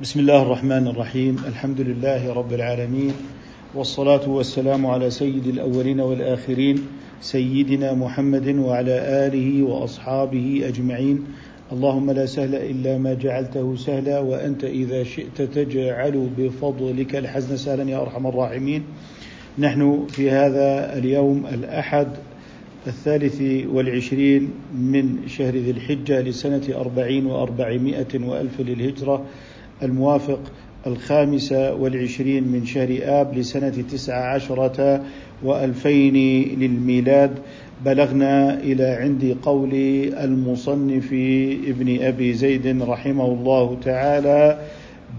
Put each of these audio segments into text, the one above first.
بسم الله الرحمن الرحيم. الحمد لله رب العالمين والصلاة والسلام على سيد الأولين والآخرين سيدنا محمد وعلى آله وأصحابه أجمعين. اللهم لا سهل إلا ما جعلته سهلا وأنت إذا شئت تجعل بفضلك الحزن سهلا يا أرحم الراحمين. نحن في هذا اليوم الأحد الثالث والعشرين من شهر ذي الحجة لسنة أربعين وأربعمائة وألف للهجرة. الموافق الخامسة والعشرين من شهر آب لسنة تسعة عشرة وألفين للميلاد. بلغنا إلى عند قول المصنف ابن أبي زيد رحمه الله تعالى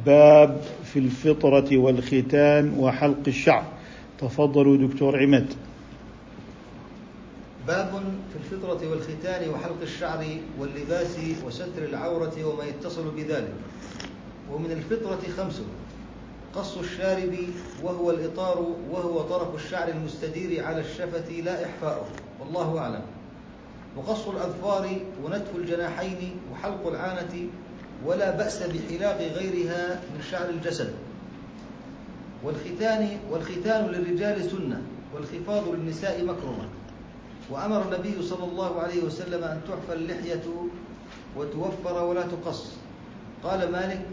باب في الفطرة والختان وحلق الشعر. تفضلوا دكتور عماد. باب في الفطرة والختان وحلق الشعر واللباس وستر العورة وما يتصل بذلك. ومن الفطرة خمس. قص الشارب وهو الإطار وهو طرف الشعر المستدير على الشفة لا إحفاؤه. والله أعلم. وقص الأظفار ونتف الجناحين وحلق العانة ولا بأس بحلاق غيرها من شعر الجسد. والختان والختان للرجال سنة. والخفاض للنساء مكرمة. وأمر النبي صلى الله عليه وسلم أن تحفى اللحية وتوفر ولا تقص. قال مالك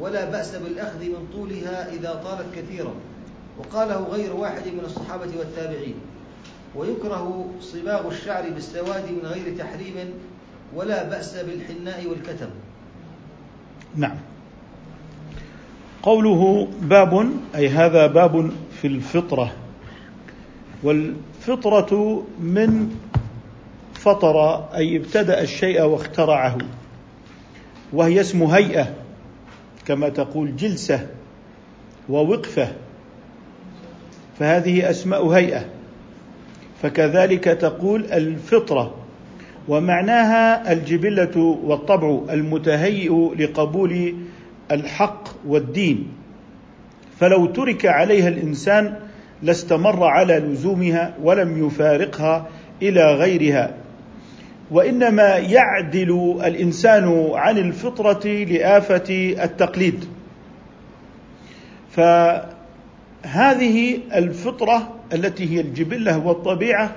ولا بأس بالأخذ من طولها إذا طالت كثيرا. وقاله غير واحد من الصحابة والتابعين. ويكره صباغ الشعر بالسواد من غير تحريم ولا بأس بالحناء والكتم. نعم. قوله باب أي هذا باب في الفطرة. والفطرة من فطر أي ابتدأ الشيء واخترعه. وهي اسم هيئة. كما تقول جلسة ووقفة فهذه أسماء هيئة. فكذلك تقول الفطرة ومعناها الجبلة والطبع المتهيئ لقبول الحق والدين. فلو ترك عليها الإنسان لاستمر على لزومها ولم يفارقها إلى غيرها. وإنما يعدل الإنسان عن الفطرة لآفة التقليد. فهذه الفطرة التي هي الجبلة والطبيعة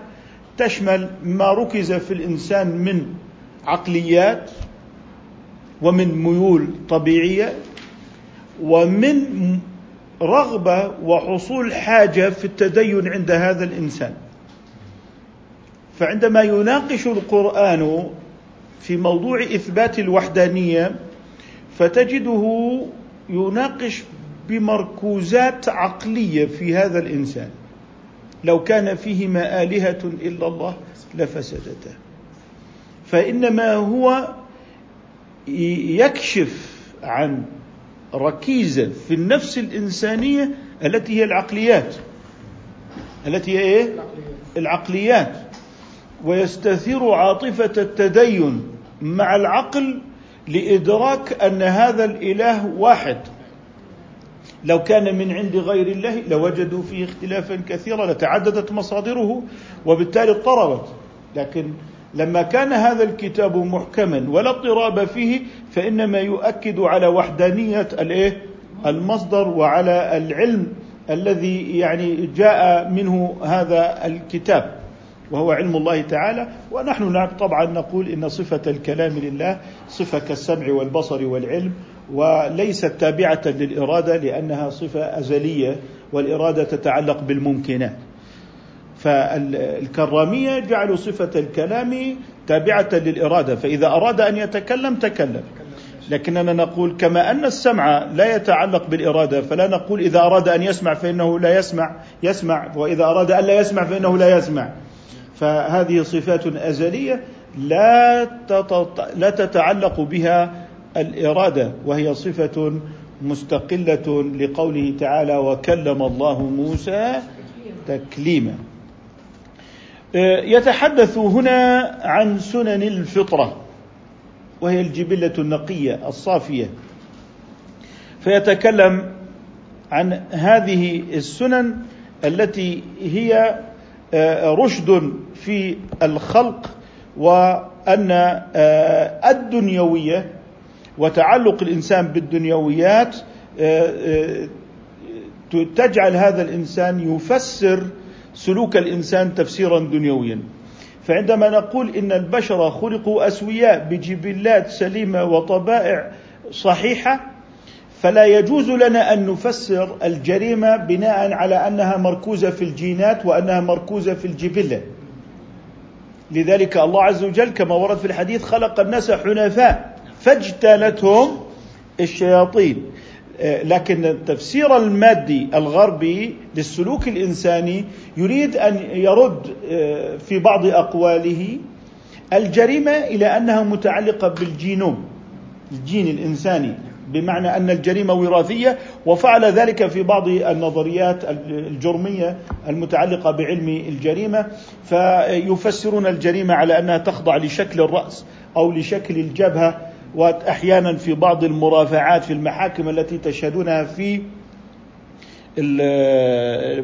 تشمل ما ركز في الإنسان من عقليات ومن ميول طبيعية ومن رغبة وحصول حاجة في التدين عند هذا الإنسان. فعندما يناقش القرآن في موضوع إثبات الوحدانية فتجده يناقش بمركوزات عقلية في هذا الإنسان. لو كان فيهما آلهة إلا الله لفسدتا. فإنما هو يكشف عن ركيزة في النفس الإنسانية التي هي العقليات. التي هي إيه؟ العقليات. ويستثير عاطفة التدين مع العقل لإدراك أن هذا الإله واحد. لو كان من عند غير الله لوجدوا فيه اختلافا كثيرا لتعددت مصادره وبالتالي اضطربت. لكن لما كان هذا الكتاب محكما ولا اضطراب فيه فإنما يؤكد على وحدانية الإيه؟ المصدر وعلى العلم الذي يعني جاء منه هذا الكتاب. وهو علم الله تعالى. ونحن طبعا نقول إن صفة الكلام لله صفة كالسمع والبصر والعلم وليست تابعة للإرادة لأنها صفة أزلية والإرادة تتعلق بالممكنات فالكرامية جعلوا صفة الكلام تابعة للإرادة فإذا أراد أن يتكلم تكلم. لكننا نقول كما أن السمع لا يتعلق بالإرادة فلا نقول إذا أراد أن يسمع فإنه لا يسمع يسمع وإذا أراد أن لا يسمع فإنه لا يسمع. فهذه صفات أزلية لا لا تتعلق بها الإرادة وهي صفة مستقلة لقوله تعالى وكلم الله موسى تكليما. يتحدث هنا عن سنن الفطرة وهي الجبلة النقية الصافية. فيتكلم عن هذه السنن التي هي رشد في الخلق وأن الدنيوية وتعلق الإنسان بالدنيويات آه، آه، تجعل هذا الإنسان يفسر سلوك الإنسان تفسيرا دنيويا. فعندما نقول إن البشر خلقوا أسوياء بجبلات سليمة وطبائع صحيحة فلا يجوز لنا أن نفسر الجريمة بناء على أنها مركوزة في الجينات وأنها مركوزة في الجبلة. لذلك الله عز وجل كما ورد في الحديث خلق الناس حنفاء فاجتالتهم الشياطين. آه، لكن التفسير المادي الغربي للسلوك الإنساني يريد أن يرد آه، في بعض أقواله الجريمة إلى أنها متعلقة بالجينوم الجين الإنساني. بمعنى أن الجريمة وراثية وفعل ذلك في بعض النظريات الجرمية المتعلقة بعلم الجريمة. فيفسرون الجريمة على أنها تخضع لشكل الرأس أو لشكل الجبهة وأحيانا في بعض المرافعات في المحاكم التي تشهدونها في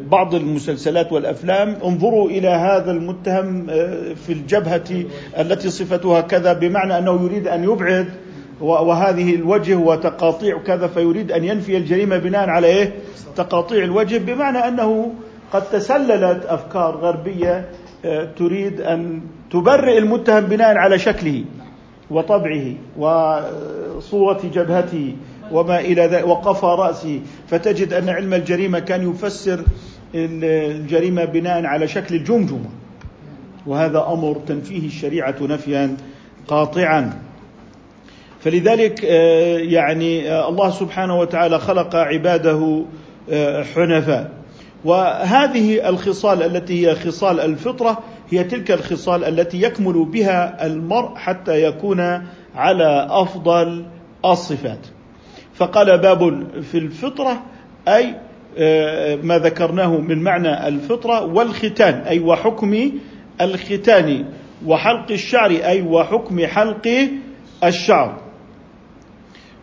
بعض المسلسلات والأفلام. انظروا إلى هذا المتهم آه، في الجبهة التي صفتها كذا بمعنى أنه يريد أن يبعد وهذه الوجه وتقاطيع كذا فيريد أن ينفي الجريمة بناء على إيه؟ تقاطيع الوجه بمعنى أنه قد تسللت أفكار غربية آه، تريد أن تبرئ المتهم بناء على شكله وطبعه وصورة جبهته وما إلى ذلك وقفى رأسه. فتجد أن علم الجريمة كان يفسر الجريمة بناء على شكل الجمجمة. وهذا أمر تنفيه الشريعة نفيا قاطعا. فلذلك آه، يعني آه، الله سبحانه وتعالى خلق عباده آه، حنفاء. وهذه الخصال التي هي خصال الفطرة هي تلك الخصال التي يكمل بها المرء حتى يكون على أفضل الصفات. فقال باب في الفطرة أي ما ذكرناه من معنى الفطرة والختان أي وحكم الختان وحلق الشعر أي وحكم حلق الشعر.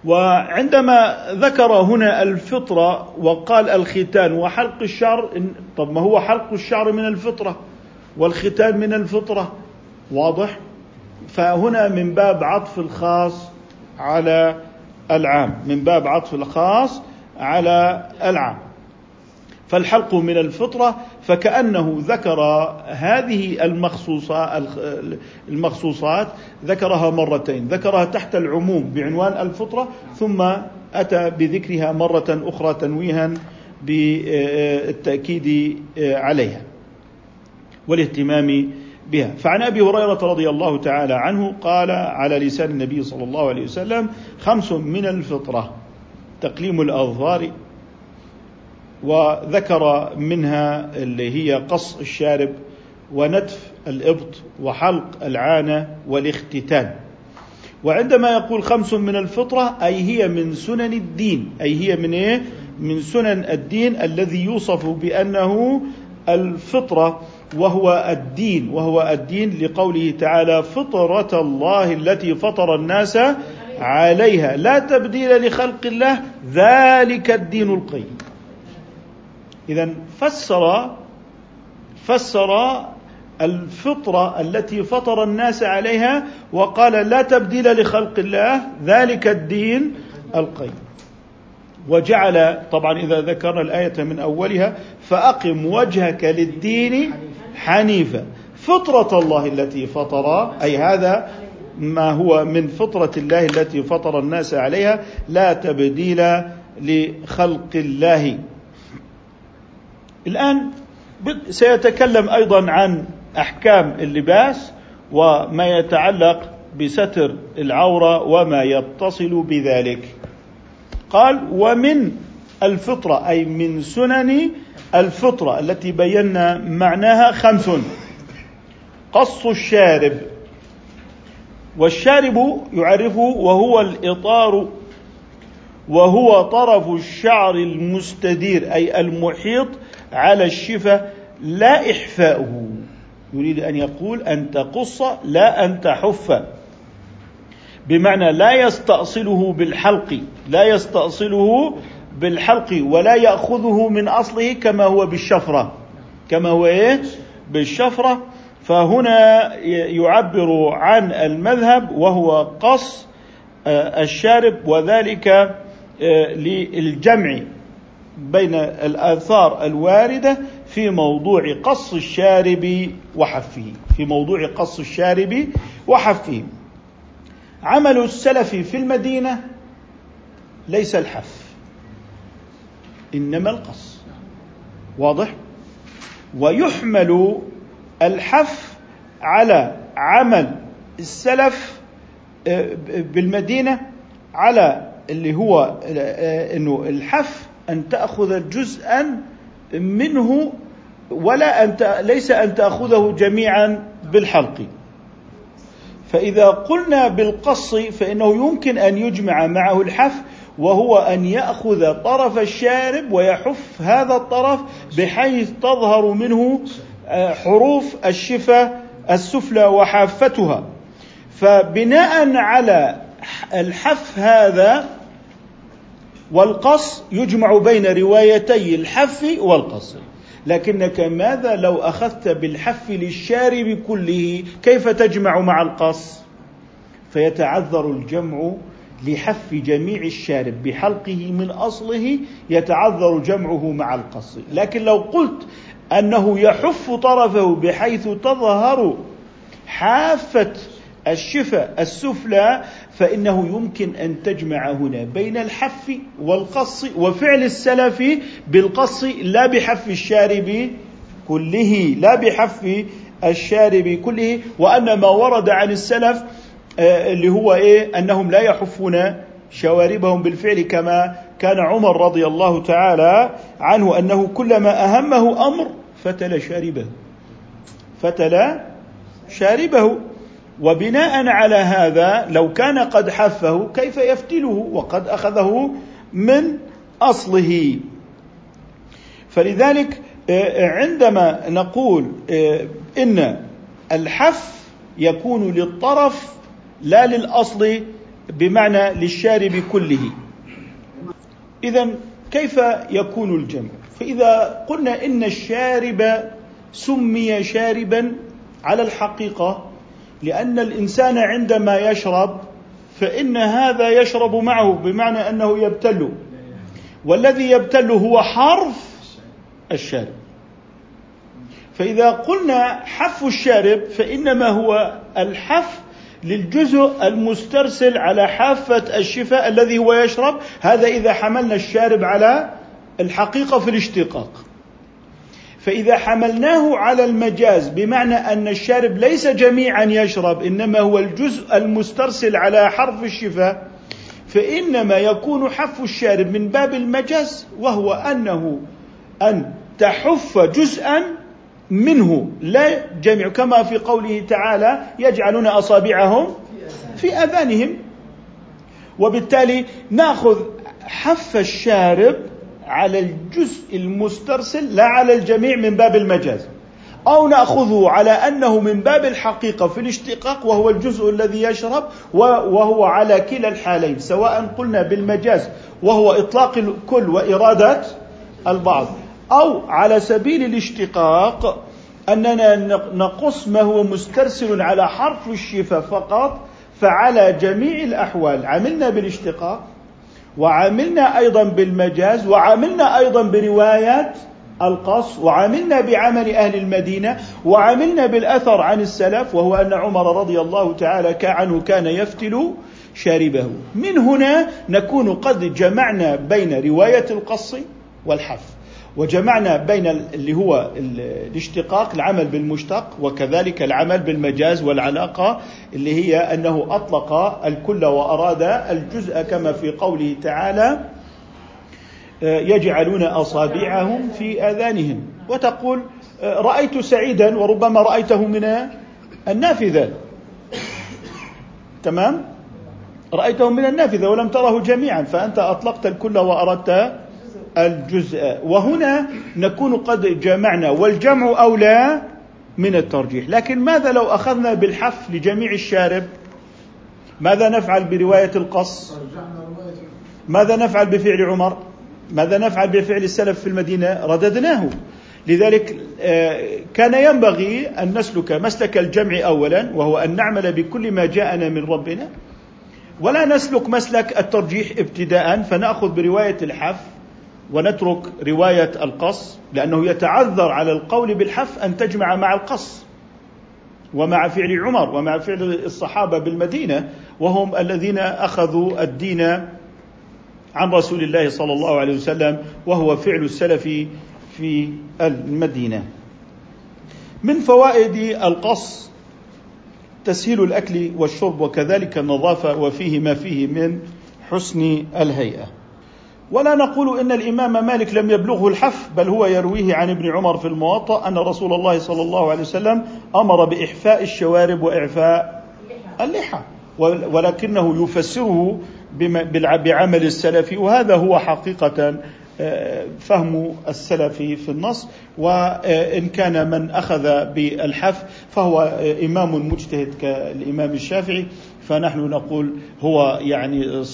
وعندما ذكر هنا الفطرة وقال الختان وحلق الشعر طب ما هو حلق الشعر من الفطرة؟ والختان من الفطرة؟ واضح؟ فهنا من باب عطف الخاص على العام من باب عطف الخاص على العام. فالحلق من الفطرة فكأنه ذكر هذه المخصوصات ذكرها مرتين ذكرها تحت العموم بعنوان الفطرة ثم أتى بذكرها مرة أخرى تنويها بالتأكيد عليها والاهتمام بها. فعن أبي هريرة رضي الله تعالى عنه قال على لسان النبي صلى الله عليه وسلم خمس من الفطرة تقليم الاظفار وذكر منها اللي هي قص الشارب ونتف الإبط وحلق العانة والاختتان. وعندما يقول خمس من الفطرة أي هي من سنن الدين. أي هي من إيه؟ من سنن الدين الذي يوصف بأنه الفطرة وهو الدين وهو الدين لقوله تعالى فطرة الله التي فطر الناس عليها. لا تبديل لخلق الله ذلك الدين القيم. إذا فسر فسر الفطرة التي فطر الناس عليها وقال لا تبديل لخلق الله ذلك الدين القيم. وجعل طبعا إذا ذكرنا الآية من أولها فأقم وجهك للدين حنيفا. فطرة الله التي فطر أي هذا ما هو من فطرة الله التي فطر الناس عليها لا تبديل لخلق الله. الآن سيتكلم أيضا عن أحكام اللباس وما يتعلق بستر العورة وما يتصل بذلك. قال ومن الفطرة أي من سنن الفطرة التي بينا معناها خمس. قص الشارب. والشارب يعرفه وهو الإطار وهو طرف الشعر المستدير أي المحيط على الشفة لا إحفاؤه. يريد أن يقول أن تقص لا أن تحف. بمعنى لا يستأصله بالحلق لا يستأصله بالحلق ولا يأخذه من أصله كما هو بالشفرة. كما هو إيه؟ بالشفرة. فهنا يعبر عن المذهب وهو قص آه، الشارب وذلك آه، للجمع. بين الآثار الواردة في موضوع قص الشارب وحفه. في موضوع قص الشارب وحفه. عمل السلف في المدينة ليس الحف إنما القص. واضح؟ ويحمل الحف على عمل السلف آه، بالمدينة على اللي هو آه، إنه الحف أن تأخذ جزءا منه ولا أن ليس أن تأخذه جميعا بالحلق. فإذا قلنا بالقص فإنه يمكن أن يجمع معه الحف وهو أن يأخذ طرف الشارب ويحف هذا الطرف بحيث تظهر منه آه، حروف الشفه السفلى وحافتها. فبناء على الحف هذا والقص يجمع بين روايتي الحف والقص. لكنك ماذا لو أخذت بالحف للشارب كله؟ كيف تجمع مع القص؟ فيتعذر الجمع لحف جميع الشارب بحلقه من أصله يتعذر جمعه مع القص. لكن لو قلت أنه يحف طرفه بحيث تظهر حافة الشفة السفلى فإنه يمكن أن تجمع هنا بين الحف والقص وفعل السلف بالقص لا بحف الشارب كله لا بحف الشارب كله. وأن ما ورد عن السلف آه، اللي هو إيه؟ أنهم لا يحفون شواربهم بالفعل كما كان عمر رضي الله تعالى عنه أنه كلما أهمه أمر فتل شاربه فتل شاربه. وبناء على هذا لو كان قد حفه كيف يفتله وقد أخذه من أصله. فلذلك آه، عندما نقول آه، إن الحف يكون للطرف لا للأصل بمعنى للشارب كله. إذا كيف يكون الجمع؟ فإذا قلنا إن الشارب سمي شاربا على الحقيقة لأن الإنسان عندما يشرب فإن هذا يشرب معه بمعنى أنه يبتل. والذي يبتل هو حرف الشارب. فإذا قلنا حف الشارب فإنما هو الحف للجزء المسترسل على حافة الشفاء الذي هو يشرب. هذا إذا حملنا الشارب على الحقيقة في الاشتقاق. فإذا حملناه على المجاز بمعنى أن الشارب ليس جميعا يشرب إنما هو الجزء المسترسل على حرف الشفاء فإنما يكون حف الشارب من باب المجاز وهو أنه أن تحف جزءا منه. لا جميع كما في قوله تعالى يجعلون أصابعهم في أذانهم. وبالتالي نأخذ حف الشارب على الجزء المسترسل لا على الجميع من باب المجاز. أو نأخذه على أنه من باب الحقيقة في الاشتقاق وهو الجزء الذي يشرب وهو على كلا الحالين سواء قلنا بالمجاز وهو إطلاق الكل وإرادة البعض. أو على سبيل الاشتقاق أننا نقص ما هو مسترسل على حرف الشفة فقط فعلى جميع الأحوال. عملنا بالاشتقاق وعملنا أيضا بالمجاز وعملنا أيضا بروايات القص وعملنا بعمل أهل المدينة وعملنا بالأثر عن السلف وهو أن عمر رضي الله تعالى عنه كان يفتل شاربه. من هنا نكون قد جمعنا بين رواية القص والحف وجمعنا بين اللي هو الاشتقاق العمل بالمشتق وكذلك العمل بالمجاز والعلاقة اللي هي أنه أطلق الكل وأراد الجزء كما في قوله تعالى يجعلون أصابعهم في آذانهم. وتقول رأيت سعيدا وربما رأيته من النافذة. تمام؟ رأيته من النافذة ولم تره جميعا فأنت أطلقت الكل وأردت الجزء. وهنا نكون قد جمعنا والجمع أولى من الترجيح. لكن ماذا لو أخذنا بالحف لجميع الشارب؟ ماذا نفعل برواية القص؟ ماذا نفعل بفعل عمر؟ ماذا نفعل بفعل السلف في المدينة؟ رددناه. لذلك آه، كان ينبغي أن نسلك مسلك الجمع أولا وهو أن نعمل بكل ما جاءنا من ربنا. ولا نسلك مسلك الترجيح ابتداء فنأخذ برواية الحف. ونترك رواية القص لأنه يتعذر على القول بالحف أن تجمع مع القص. ومع فعل عمر ومع فعل الصحابة بالمدينة وهم الذين أخذوا الدين عن رسول الله صلى الله عليه وسلم وهو فعل السلف في المدينة. من فوائد القص تسهيل الأكل والشرب وكذلك النظافة وفيه ما فيه من حسن الهيئة. ولا نقول إن الإمام مالك لم يبلغه الحف بل هو يرويه عن ابن عمر في الموطأ أن رسول الله صلى الله عليه وسلم أمر بإحفاء الشوارب وإعفاء اللحى ولكنه يفسره بعمل السلف وهذا هو حقيقة فهم السلف في النص وإن كان من أخذ بالحف فهو إمام مجتهد كالإمام الشافعي. فنحن نقول هو يعني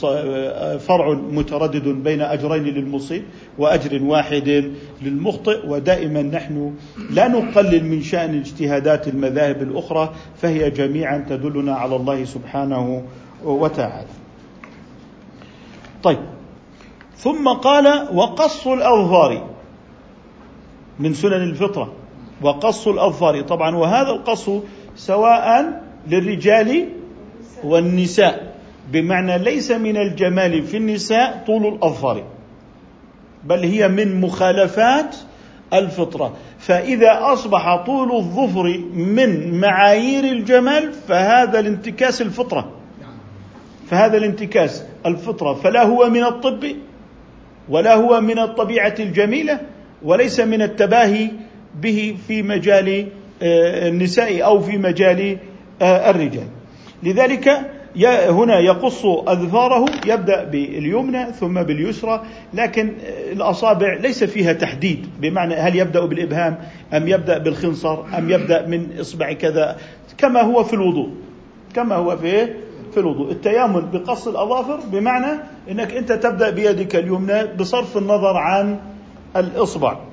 فرع متردد بين أجرين للمصيب وأجر واحد للمخطئ ودائما نحن لا نقلل من شأن اجتهادات المذاهب الأخرى فهي جميعا تدلنا على الله سبحانه وتعالى. طيب. ثم قال وقص الأظفار. من سنن الفطرة. وقص الأظفار. طبعا وهذا القص سواء للرجال والنساء بمعنى ليس من الجمال في النساء طول الأظفار بل هي من مخالفات الفطرة. فإذا أصبح طول الظفر من معايير الجمال فهذا الانتكاس الفطرة. فهذا الانتكاس الفطرة. فلا هو من الطب ولا هو من الطبيعة الجميلة وليس من التباهي به في مجال آه، النساء أو في مجال آه، الرجال. لذلك هنا يقص اظفاره يبدأ باليمنى ثم باليسرى لكن الأصابع ليس فيها تحديد بمعنى هل يبدأ بالإبهام أم يبدأ بالخنصر أم يبدأ من إصبع كذا. كما هو في الوضوء كما هو في في الوضوء. التيامن بقص الأظافر بمعنى إنك أنت تبدأ بيدك اليمنى بصرف النظر عن الإصبع. آه،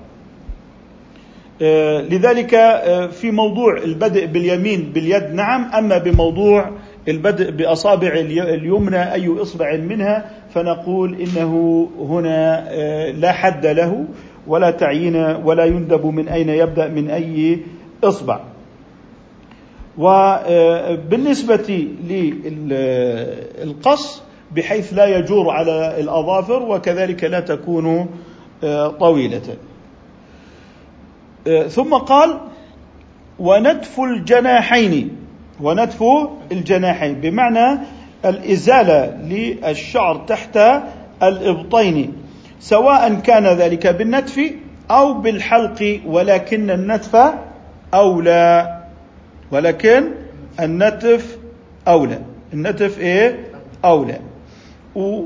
لذلك آه، في موضوع البدء باليمين باليد نعم. أما بموضوع البدء بأصابع اليمنى أي إصبع منها فنقول إنه هنا آه، لا حد له ولا تعيين ولا يندب من أين يبدأ من أي إصبع. وبالنسبه للقص بحيث لا يجور على الأظافر وكذلك لا تكون طويلة. ثم قال ونتف الجناحين ونتف الجناحين بمعنى الإزالة للشعر تحت الإبطين سواء كان ذلك بالنتف أو بالحلق ولكن النتف أولى ولكن النتف أولى. النتف إيه؟ أولى.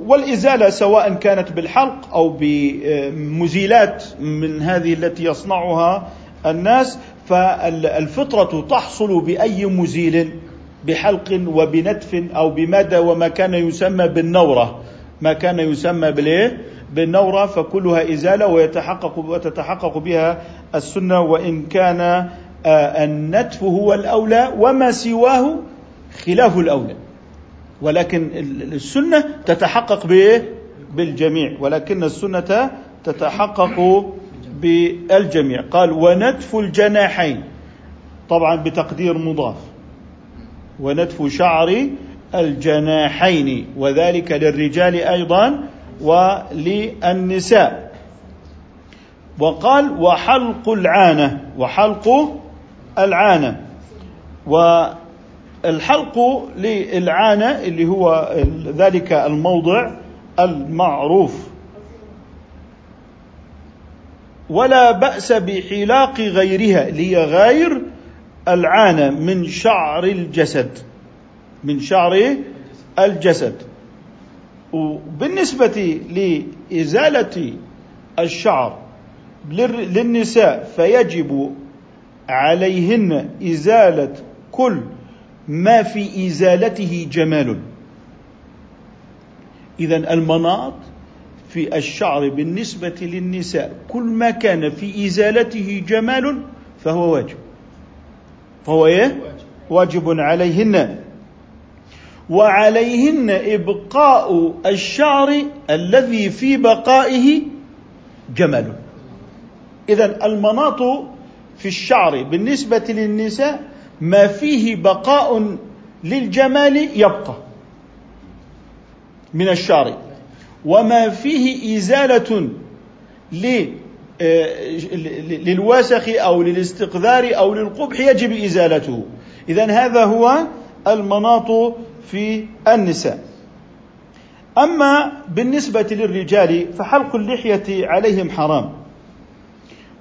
والإزالة سواء كانت بالحلق أو بمزيلات من هذه التي يصنعها الناس فالفطرة تحصل بأي مزيل؟ بحلق وبنتف أو بمادة وما كان يسمى بالنورة. ما كان يسمى بالإيه؟ بالنورة فكلها إزالة ويتحقق وتتحقق بها السنة وإن كان آه، النتف هو الأولى وما سواه خلاف الأولى. ولكن السنة تتحقق بإيه؟ بالجميع ولكن السنة تتحقق بالجميع. قال ونتف الجناحين. طبعا بتقدير مضاف. ونتف شعر الجناحين. وذلك للرجال أيضا وللنساء. وقال وحلق العانة. وحلق العانة. والحلق للعانة اللي هو ذلك الموضع المعروف. ولا بأس بحلاق غيرها اللي هي غير العانة من شعر الجسد من شعر الجسد. وبالنسبة لإزالة الشعر للنساء فيجب عليهن إزالة كل ما في إزالته جمال. إذا المناط في الشعر بالنسبة للنساء كل ما كان في إزالته جمال فهو واجب. فهو إيه؟ واجب عليهن. وعليهن إبقاء الشعر الذي في بقائه جمل اذا المناط في الشعر بالنسبة للنساء ما فيه بقاء للجمال يبقى من الشعر. وما فيه إزالة آه، للوسخ أو للاستقذار أو للقبح يجب إزالته. اذا هذا هو المناط في النساء. أما بالنسبة للرجال فحلق اللحية عليهم حرام.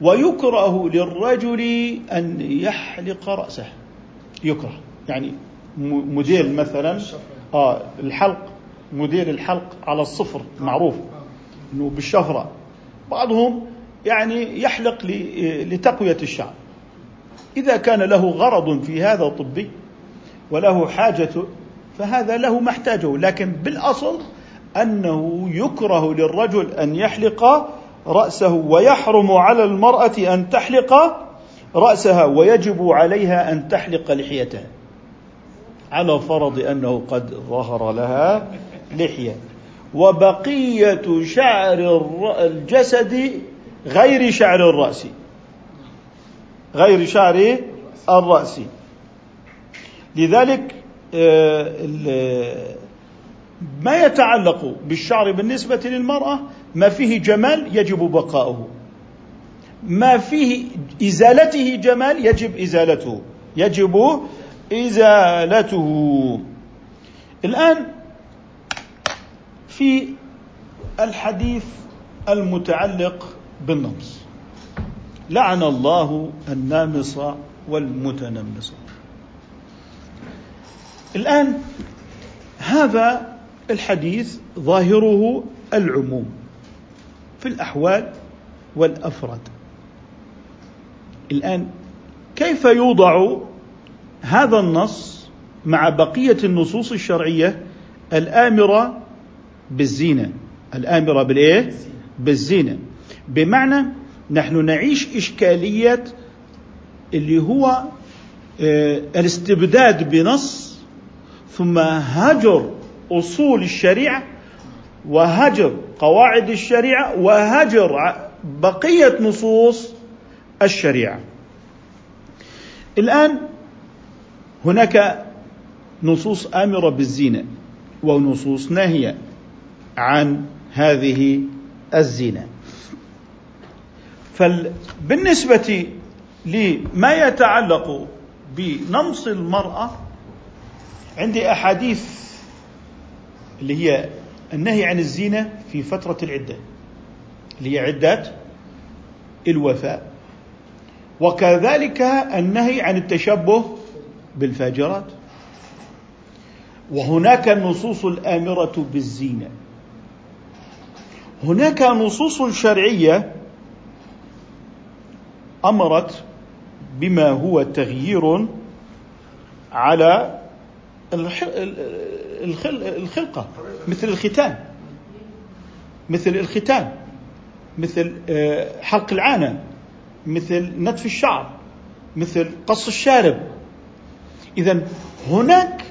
ويكره للرجل أن يحلق رأسه. يكره. يعني موديل مثلا آه الحلق موديل الحلق على الصفر معروف. إنه بالشفره بعضهم يعني يحلق لتقوية الشعر إذا كان له غرض في هذا طبي وله حاجة فهذا له ما احتاجه. لكن بالأصل أنه يكره للرجل أن يحلق رأسه ويحرم على المرأة أن تحلق رأسها ويجب عليها أن تحلق لحيتها. على فرض أنه قد ظهر لها لحية. وبقية شعر الجسد غير شعر الرأس. غير شعر الرأس. لذلك آه، ما يتعلق بالشعر بالنسبة للمرأة ما فيه جمال يجب بقاؤه. ما فيه إزالته جمال يجب إزالته يجب إزالته. الآن في الحديث المتعلق بالنمص. لعن الله النامص والمتنمص. الآن هذا الحديث ظاهره العموم في الأحوال والأفراد. الآن كيف يوضع هذا النص مع بقية النصوص الشرعية الآمرة بالزينة؟ الآمرة بالإيه؟ بالزينة. بمعنى نحن نعيش إشكالية اللي هو آه، الاستبداد بنص ثم هجر أصول الشريعة وهجر قواعد الشريعة وهجر بقية نصوص الشريعة. الآن هناك نصوص آمرة بالزينه ونصوص ناهيه عن هذه الزينه فبالنسبة لما يتعلق بنمص المرأة عندي أحاديث اللي هي النهي عن الزينه في فترة العدة اللي هي عدات الوفاء. وكذلك النهي عن التشبه بالفاجرات. وهناك النصوص الآمرة بالزينة. هناك نصوص شرعية أمرت بما هو تغيير على الخلقة مثل الختان مثل الختان مثل آه، حلق العانة. مثل نتف الشعر مثل قص الشارب. اذا هناك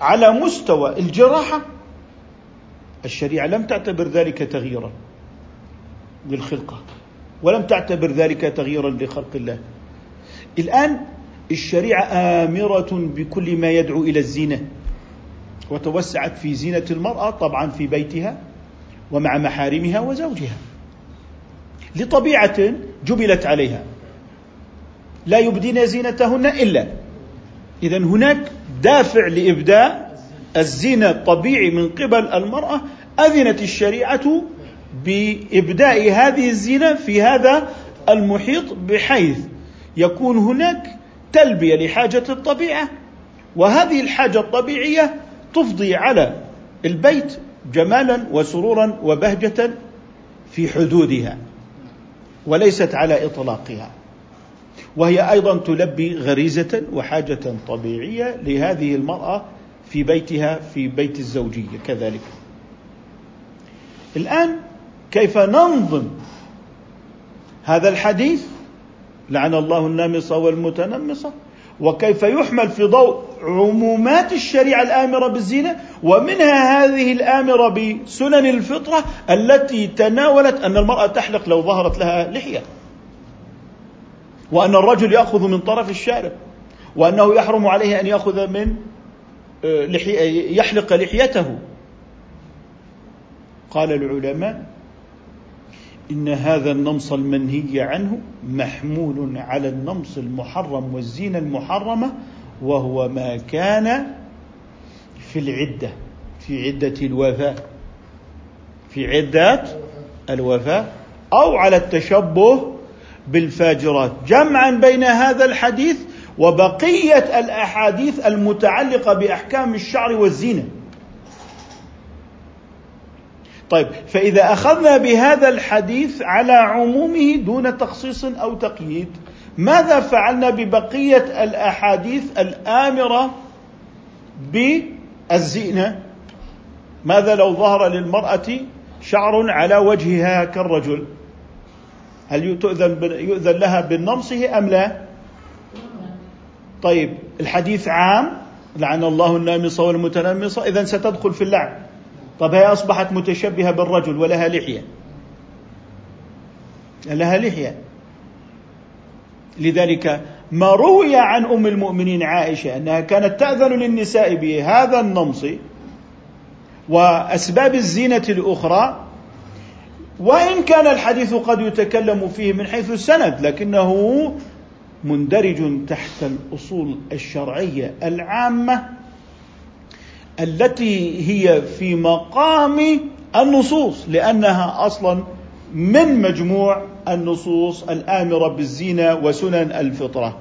على مستوى الجراحة الشريعة لم تعتبر ذلك تغييرا للخلقة ولم تعتبر ذلك تغييرا لخلق الله. الآن الشريعة آمرة بكل ما يدعو إلى الزينة وتوسعت في زينة المرأة طبعا في بيتها ومع محارمها وزوجها. لطبيعة جبلت عليها. لا يبدين زينتهن الا. اذا هناك دافع لابداء الزينه الطبيعي من قبل المراه اذنت الشريعه بابداء هذه الزينه في هذا المحيط بحيث يكون هناك تلبيه لحاجه الطبيعه. وهذه الحاجة الطبيعيه تفضي على البيت جمالا وسرورا وبهجه في حدودها. وليست على إطلاقها. وهي أيضا تلبي غريزة وحاجة طبيعية لهذه المرأة في بيتها في بيت الزوجية كذلك. الآن كيف ننظم هذا الحديث؟ لعن الله النامصة والمتنمصة. وكيف يحمل في ضوء عمومات الشريعة الآمرة بالزينة ومنها هذه الآمرة بسنن الفطرة التي تناولت أن المرأة تحلق لو ظهرت لها لحية وأن الرجل يأخذ من طرف الشارب وأنه يحرم عليه أن يأخذ من آه، يحلق لحيته. قال العلماء إن هذا النمص المنهي عنه محمول على النمص المحرم والزينة المحرمة وهو ما كان في العدة في عدة الوفاة في عدة الوفاة أو على التشبه بالفاجرات. جمعا بين هذا الحديث وبقية الأحاديث المتعلقة بأحكام الشعر والزينة. طيب فإذا أخذنا بهذا الحديث على عمومه دون تخصيص أو تقييد ماذا فعلنا ببقية الأحاديث الآمرة بالزينة؟ ماذا لو ظهر للمرأة شعر على وجهها كالرجل؟ هل يؤذن يؤذن لها بالنمصه أم لا؟ طيب الحديث عام لعن الله النامصة والمتنمصة إذا ستدخل في اللعن. طب هي أصبحت متشبهة بالرجل ولها لحية. لها لحية. لذلك ما روي عن أم المؤمنين عائشة أنها كانت تأذن للنساء بهذا النمص وأسباب الزينة الأخرى وإن كان الحديث قد يتكلم فيه من حيث السند لكنه مندرج تحت الأصول الشرعية العامة. التي هي في مقام النصوص لأنها أصلا من مجموع النصوص الآمرة بالزينه وسنن الفطرة.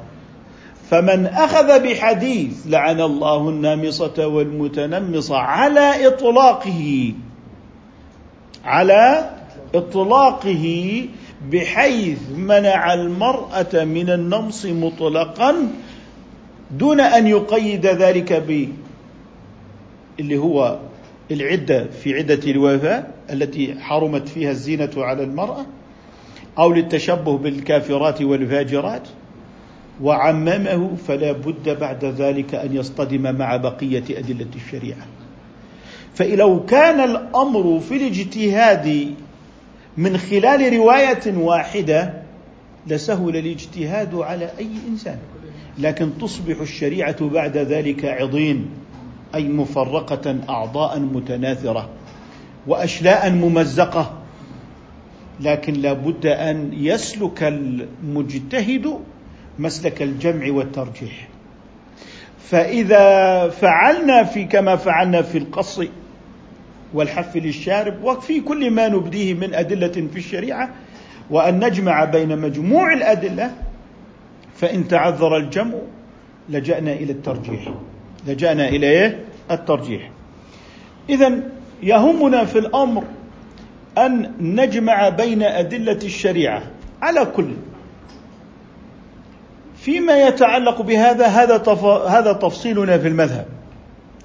فمن أخذ بحديث لعن الله النامصة والمتنمصة على إطلاقه على إطلاقه بحيث منع المرأة من النمص مطلقا دون أن يقيد ذلك اللي هو العدة في عدة الوفاة التي حرمت فيها الزينة على المرأة أو للتشبه بالكافرات والفاجرات. وعممه فلا بد بعد ذلك أن يصطدم مع بقية أدلة الشريعة. فلو كان الأمر في الاجتهاد من خلال رواية واحدة لسهل الاجتهاد على أي إنسان. لكن تصبح الشريعة بعد ذلك عضين. أي مفرقة أعضاء متناثرة وأشلاء ممزقة لكن لا بد أن يسلك المجتهد مسلك الجمع والترجيح. فإذا فعلنا في كما فعلنا في القص والحف للشارب وفي كل ما نبديه من أدلة في الشريعة وأن نجمع بين مجموع الأدلة فإن تعذر الجمع لجأنا إلى الترجيح. لجأنا إلى إيه؟ الترجيح إذا يهمنا في الأمر أن نجمع بين أدلة الشريعة على كل فيما يتعلق بهذا هذا هذا تفصيلنا في المذهب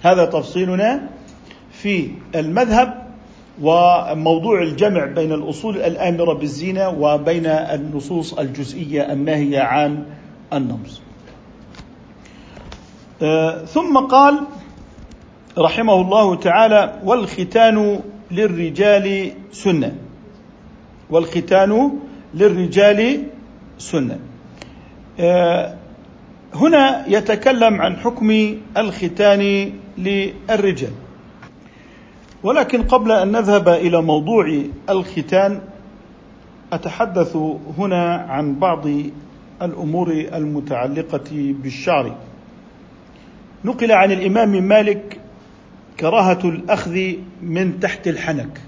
هذا تفصيلنا في المذهب وموضوع الجمع بين الأصول الآمرة بالزينة وبين النصوص الجزئية الناهية عن النمص. آه، ثم قال رحمه الله تعالى والختان للرجال سنة. والختان للرجال سنة. آه، هنا يتكلم عن حكم الختان للرجال. ولكن قبل أن نذهب إلى موضوع الختان أتحدث هنا عن بعض الأمور المتعلقة بالشعر. نقل عن الإمام مالك كراهة الأخذ من تحت الحنك.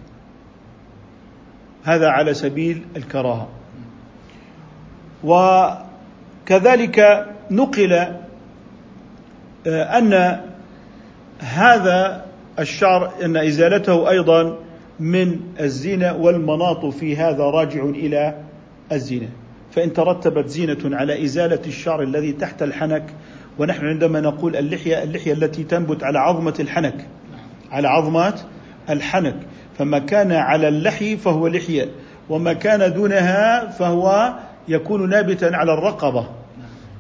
هذا على سبيل الكراهة. وكذلك نقل آه، أن هذا الشعر أن إزالته أيضا من الزينه والمناط في هذا راجع إلى الزينه فإن ترتبت زينة على إزالة الشعر الذي تحت الحنك ونحن عندما نقول اللحية اللحية التي تنبت على عظمة الحنك على عظمة الحنك فما كان على اللحي فهو لحية وما كان دونها فهو يكون نابتا على الرقبة.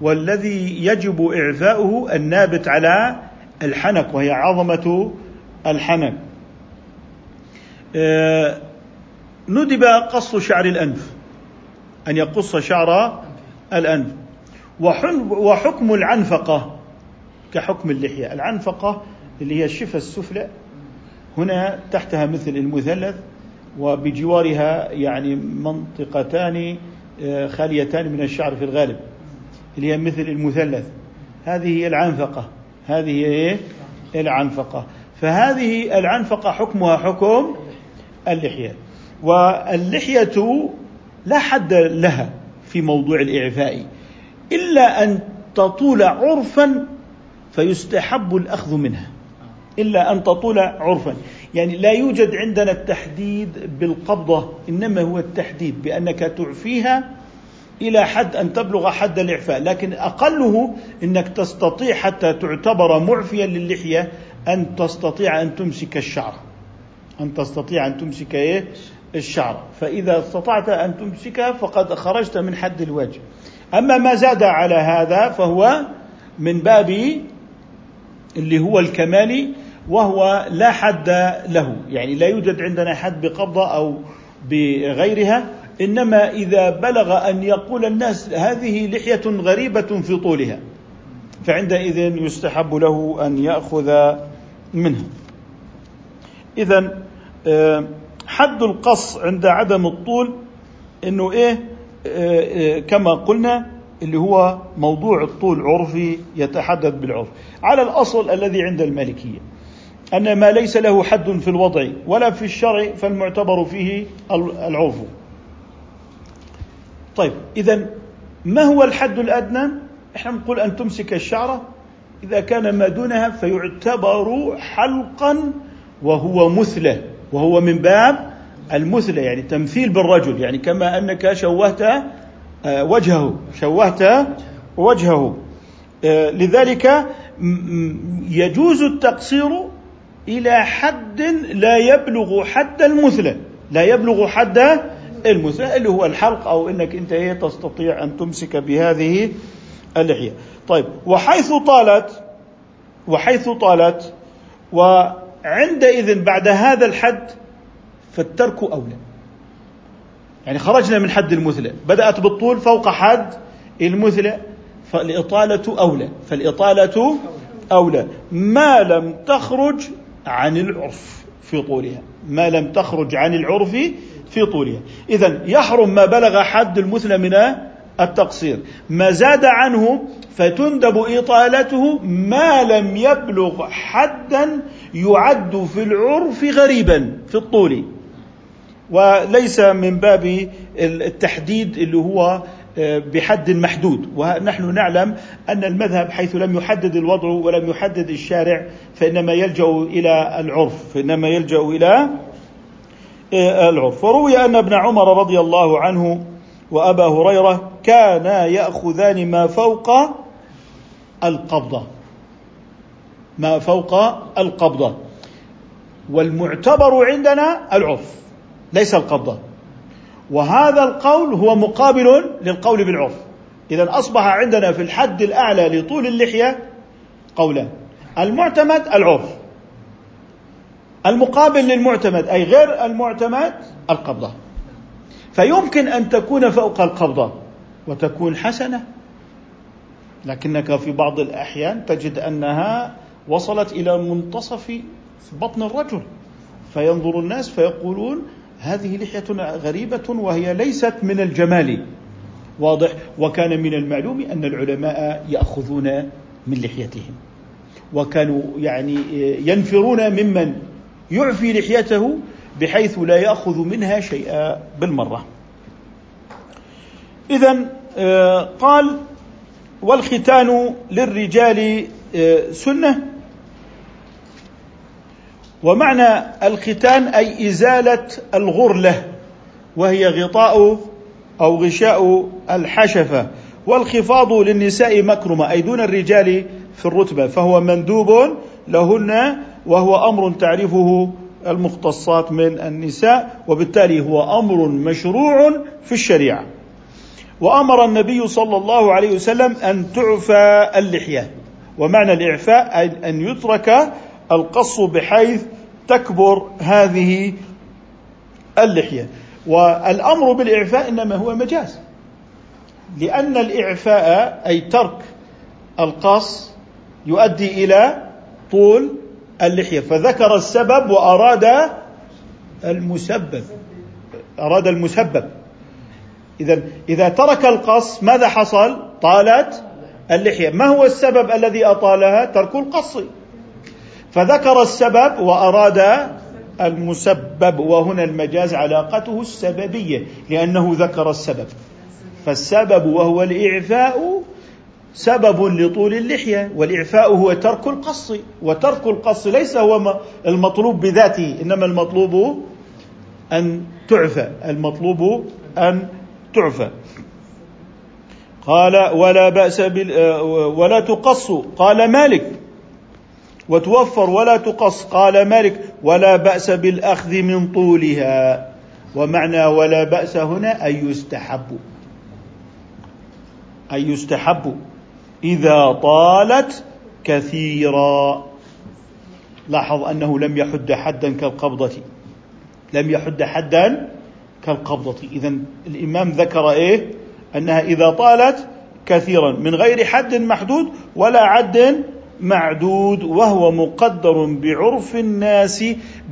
والذي يجب إعفاؤه النابت على الحنك وهي عظمة الحنك. آه، ندب قص شعر الأنف أن يقص شعر الأنف. وحكم العنفقة كحكم اللحية. العنفقة اللي هي الشفة السفلى هنا تحتها مثل المثلث وبجوارها يعني منطقتان آه، خاليتان من الشعر في الغالب اللي هي مثل المثلث. هذه هي العنفقة. هذه هي إيه؟ العنفقة. فهذه العنفقة حكمها حكم اللحية. واللحية لا حد لها في موضوع الإعفاء. إلا أن تطول عرفا فيستحب الأخذ منها. إلا أن تطول عرفا. يعني لا يوجد عندنا التحديد بالقبضة إنما هو التحديد بأنك تعفيها إلى حد أن تبلغ حد الإعفاء. لكن أقله أنك تستطيع حتى تعتبر معفيا للحية أن تستطيع أن تمسك الشعر. أن تستطيع أن تمسك إيه؟ الشعر. فإذا استطعت أن تمسكها فقد خرجت من حد الوجه. أما ما زاد على هذا فهو من باب اللي هو الكمال وهو لا حد له. يعني لا يوجد عندنا حد بقبضة أو بغيرها إنما إذا بلغ أن يقول الناس هذه لحية غريبة في طولها فعندئذ يستحب له أن يأخذ منها إذا آه، حد القص عند عدم الطول إنه إيه؟ كما قلنا اللي هو موضوع الطول عرفي يتحدد بالعرف. على الأصل الذي عند المالكية أن ما ليس له حد في الوضع ولا في الشرع فالمعتبر فيه العرف. طيب اذا ما هو الحد الأدنى؟ إحنا نقول أن تمسك الشعرة إذا كان ما دونها فيعتبر حلقا وهو مثله وهو من باب المثلى يعني تمثيل بالرجل يعني كما أنك شوهت آه، وجهه شوهت وجهه. آه، لذلك يجوز التقصير إلى حد لا يبلغ حد المثلى لا يبلغ حد المثلى اللي هو الحلق أو إنك أنت إيه تستطيع أن تمسك بهذه اللحية. طيب وحيث طالت وحيث طالت وعندئذ بعد هذا الحد فالترك أولى. يعني خرجنا من حد المثلى بدأت بالطول فوق حد المثلى فالإطالة أولى فالإطالة أولى. ما لم تخرج عن العرف في طولها ما لم تخرج عن العرف في طولها. إذا يحرم ما بلغ حد المثلى من التقصير. ما زاد عنه فتندب إطالته ما لم يبلغ حدا يعد في العرف غريبا في الطول. وليس من باب التحديد اللي هو آه، بحد محدود. ونحن نعلم أن المذهب حيث لم يحدد الوضع ولم يحدد الشارع فإنما يلجأ إلى العرف فإنما يلجأ إلى آه، العرف. وروي أن ابن عمر رضي الله عنه وأبا هريرة كانا يأخذان ما فوق القبضة. ما فوق القبضة. والمعتبر عندنا العرف. ليس القبضة وهذا القول هو مقابل للقول بالعرف. إذا أصبح عندنا في الحد الأعلى لطول اللحية قولان. المعتمد العرف. المقابل للمعتمد أي غير المعتمد القبضة. فيمكن أن تكون فوق القبضة وتكون حسنة. لكنك في بعض الأحيان تجد أنها وصلت إلى منتصف بطن الرجل. فينظر الناس فيقولون هذه لحية غريبة وهي ليست من الجمال. واضح. وكان من المعلوم أن العلماء يأخذون من لحيتهم. وكانوا يعني ينفرون ممن يعفي لحيته بحيث لا يأخذ منها شيئا بالمرة. إذا آه، قال والختان للرجال آه، سنة ومعنى الختان أي إزالة الغرلة وهي غطاء أو غشاء الحشفة. والخفاض للنساء مكرمة أي دون الرجال في الرتبة فهو مندوب لهن وهو أمر تعرفه المختصات من النساء وبالتالي هو أمر مشروع في الشريعة. وأمر النبي صلى الله عليه وسلم أن تعفى اللحية. ومعنى الإعفاء أن يترك القص بحيث تكبر هذه اللحية. والأمر بالإعفاء إنما هو مجاز. لأن الإعفاء أي ترك القص يؤدي إلى طول اللحية. فذكر السبب وأراد المسبب. أراد المسبب. إذا إذا ترك القص ماذا حصل؟ طالت اللحية. ما هو السبب الذي أطالها؟ ترك القص. فذكر السبب وأراد المسبب وهنا المجاز علاقته السببية لأنه ذكر السبب. فالسبب وهو الإعفاء سبب لطول اللحية والإعفاء هو ترك القص وترك القص ليس هو المطلوب بذاته إنما المطلوب أن تعفى المطلوب أن تعفى. قال ولا بأس بال ولا تقص. قال مالك؟ وتوفر ولا تقص. قال مالك ولا بأس بالأخذ من طولها. ومعنى ولا بأس هنا أي يستحب. أي يستحب. إذا طالت كثيرا. لاحظ أنه لم يحد حدا كالقبضة. لم يحد حدا كالقبضة. إذا الإمام ذكر إيه؟ أنها إذا طالت كثيرا. من غير حد محدود ولا عد معدود وهو مقدر بعرف الناس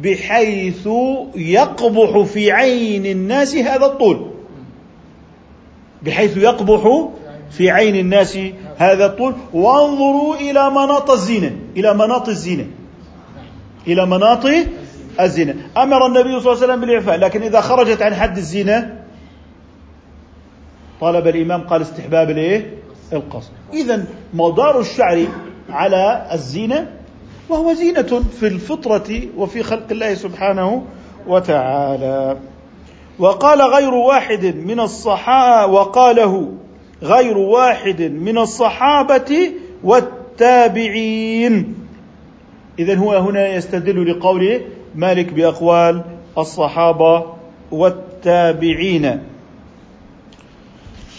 بحيث يقبح في عين الناس هذا الطول. بحيث يقبح في عين الناس هذا الطول. وانظروا إلى مناط الزينة. إلى مناط الزينة. إلى مناط الزنا أمر النبي صلى الله عليه وسلم بالإعفاء. لكن إذا خرجت عن حد الزنا طلب الإمام قال استحباب الإيه؟ القصر. إذا مدار الشعر على الزينة وهو زينة في الفطرة وفي خلق الله سبحانه وتعالى. وقال غير واحد من الصحابة وقاله غير واحد من الصحابة والتابعين. إذا هو هنا يستدل لقوله مالك بأقوال الصحابة والتابعين.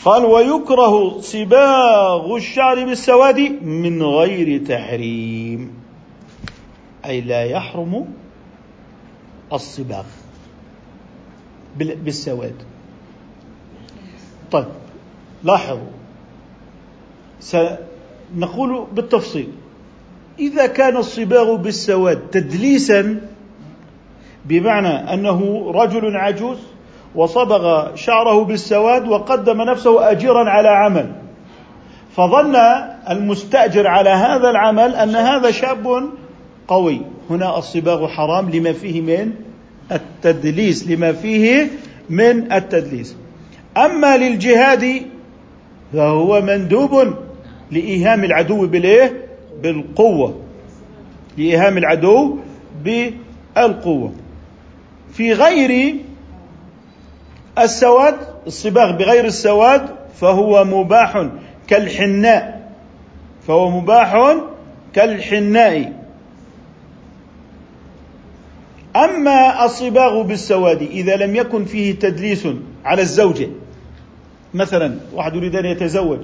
قال ويكره صباغ الشعر بالسواد من غير تحريم. أي لا يحرم الصباغ بالسواد. طيب لاحظوا. سنقول بالتفصيل. إذا كان الصباغ بالسواد تدليسا بمعنى أنه رجل عجوز وصبغ شعره بالسواد وقدم نفسه أجيرا على عمل. فظن المستأجر على هذا العمل أن هذا شاب قوي. هنا الصباغ حرام لما فيه من التدليس لما فيه من التدليس. أما للجهاد فهو مندوب لإيهام العدو بالإيه؟ بالقوة. لإيهام العدو بالقوة. في غير السواد الصباغ بغير السواد فهو مباح كالحناء. فهو مباح كالحناء. أما الصباغ بالسواد إذا لم يكن فيه تدليس على الزوجة مثلا واحد يريد أن يتزوج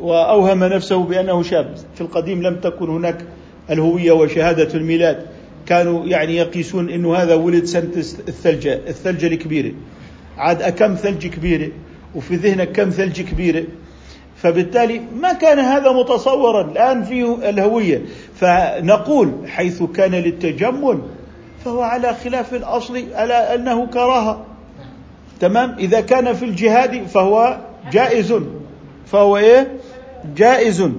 وأوهم نفسه بأنه شاب في القديم لم تكن هناك الهوية وشهادة الميلاد كانوا يعني يقيسون إنه هذا ولد سنه الثلجه الثلجه الكبيره عاد كم ثلج كبيرة وفي ذهنك كم ثلج كبيرة. فبالتالي ما كان هذا متصورا الآن فيه الهوية. فنقول حيث كان للتجمل فهو على خلاف الأصل على أنه كراهة. تمام؟ إذا كان في الجهاد فهو جائز. فهو إيه؟ جائز.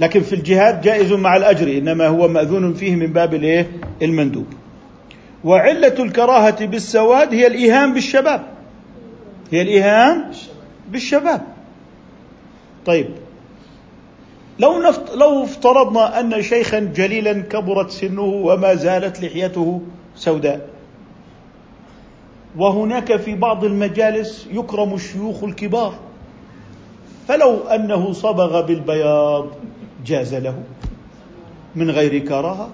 لكن في الجهاد جائز مع الأجر إنما هو مأذون فيه من باب الإيه؟ المندوب. وعلة الكراهة بالسواد هي الإيهام بالشباب. هي الإيهام بالشباب. طيب. لو لو افترضنا أن شيخا جليلا كبرت سنه وما زالت لحيته سوداء. وهناك في بعض المجالس يكرم الشيوخ الكبار. فلو أنه صبغ بالبياض جاز له. من غير كراهة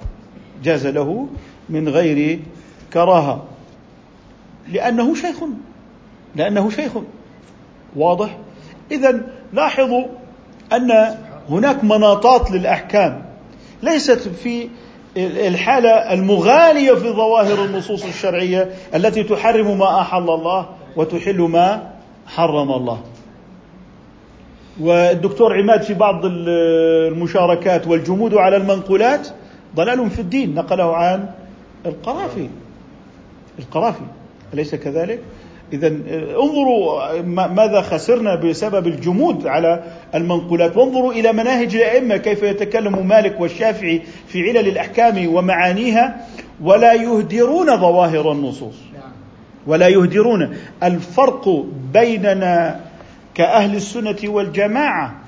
جاز له. من غير كراهه لأنه شيخ. لأنه شيخ. واضح؟ اذا لاحظوا أن هناك مناطات للأحكام. ليست في الحالة المغالية في ظواهر النصوص الشرعية التي تحرم ما أحل الله وتحل ما حرم الله. والدكتور عماد في بعض المشاركات والجمود على المنقولات ضلال في الدين نقله عن القرافي. القرافي أليس كذلك؟ إذا انظروا ماذا خسرنا بسبب الجمود على المنقولات. وانظروا إلى مناهج الأئمة كيف يتكلم مالك والشافعي في علل الأحكام ومعانيها. ولا يهدرون ظواهر النصوص. ولا يهدرون. الفرق بيننا كأهل السنة والجماعة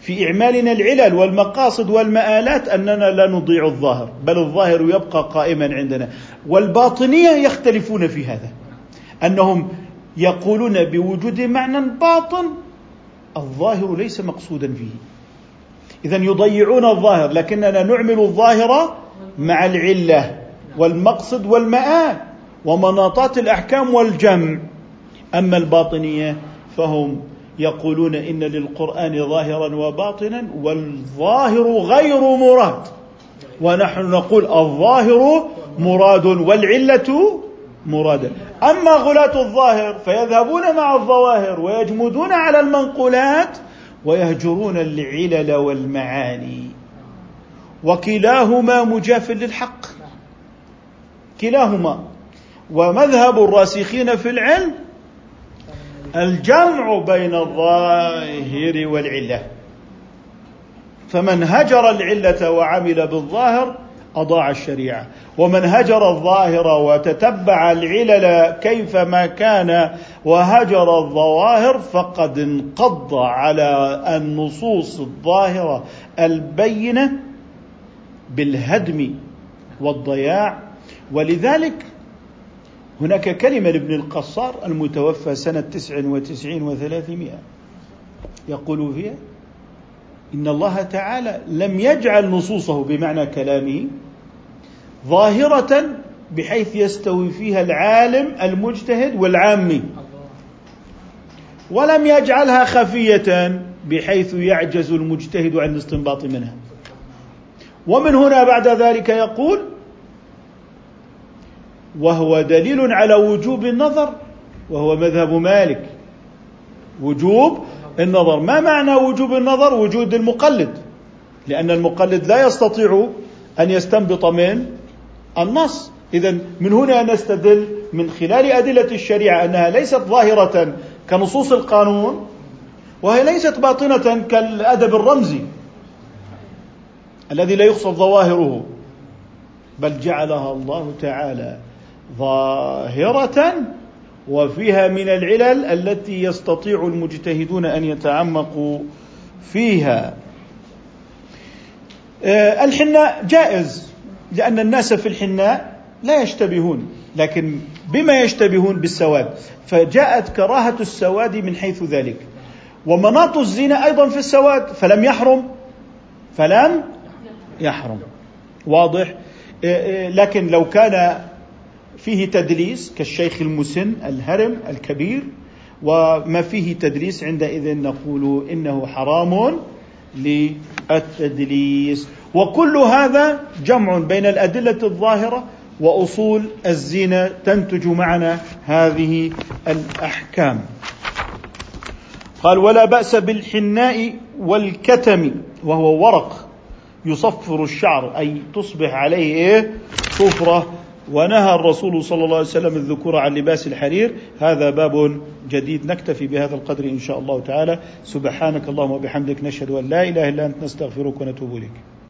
في إعمالنا العلل والمقاصد والمآلات أننا لا نضيع الظاهر بل الظاهر يبقى قائما عندنا. والباطنية يختلفون في هذا. أنهم يقولون بوجود معنى باطن الظاهر ليس مقصودا فيه. إذا يضيعون الظاهر لكننا نعمل الظاهر مع العلة والمقصد والمآل ومناطات الأحكام والجمع. أما الباطنية فهم يقولون إن للقرآن ظاهرا وباطنا والظاهر غير مراد. ونحن نقول الظاهر مراد والعلة مرادا أما غلاة الظاهر فيذهبون مع الظواهر ويجمدون على المنقولات ويهجرون العلل والمعاني. وكلاهما مجاف للحق. كلاهما. ومذهب الراسخين في العلم الجمع بين الظاهر والعلة. فمن هجر العلة وعمل بالظاهر أضاع الشريعة. ومن هجر الظاهر وتتبع العلل كيفما كان وهجر الظواهر فقد انقض على النصوص الظاهرة البينة بالهدم والضياع. ولذلك هناك كلمة لابن القصار المتوفى سنة تسع وتسعين وثلاثمائة. يقول فيها إن الله تعالى لم يجعل نصوصه بمعنى كلامه ظاهرة بحيث يستوي فيها العالم المجتهد والعامي ولم يجعلها خفية بحيث يعجز المجتهد عن الاستنباط منها. ومن هنا بعد ذلك يقول وهو دليل على وجوب النظر وهو مذهب مالك. وجوب النظر. ما معنى وجوب النظر؟ وجود المقلد. لأن المقلد لا يستطيع أن يستنبط من النص. إذا من هنا نستدل من خلال أدلة الشريعة أنها ليست ظاهرة كنصوص القانون وهي ليست باطنة كالأدب الرمزي الذي لا يقصد ظواهره. بل جعلها الله تعالى ظاهرة وفيها من العلل التي يستطيع المجتهدون أن يتعمقوا فيها. آه، الحناء جائز لأن الناس في الحناء لا يشتبهون لكن بما يشتبهون بالسواد. فجاءت كراهة السواد من حيث ذلك. ومناط الزنا أيضا في السواد فلم يحرم فلم يحرم. واضح؟ آه، آه، لكن لو كان فيه تدليس كالشيخ المسن الهرم الكبير وما فيه تدليس عندئذ نقول إنه حرام للتدليس. وكل هذا جمع بين الأدلة الظاهرة وأصول الزنا تنتج معنا هذه الأحكام. قال ولا بأس بالحناء والكتم وهو ورق يصفر الشعر أي تصبح عليه إيه؟ صفرة. ونهى الرسول صلى الله عليه وسلم الذكور عن لباس الحرير. هذا باب جديد نكتفي بهذا القدر إن شاء الله تعالى. سبحانك اللهم وبحمدك نشهد أن لا إله إلا أنت نستغفرك ونتوب إليك.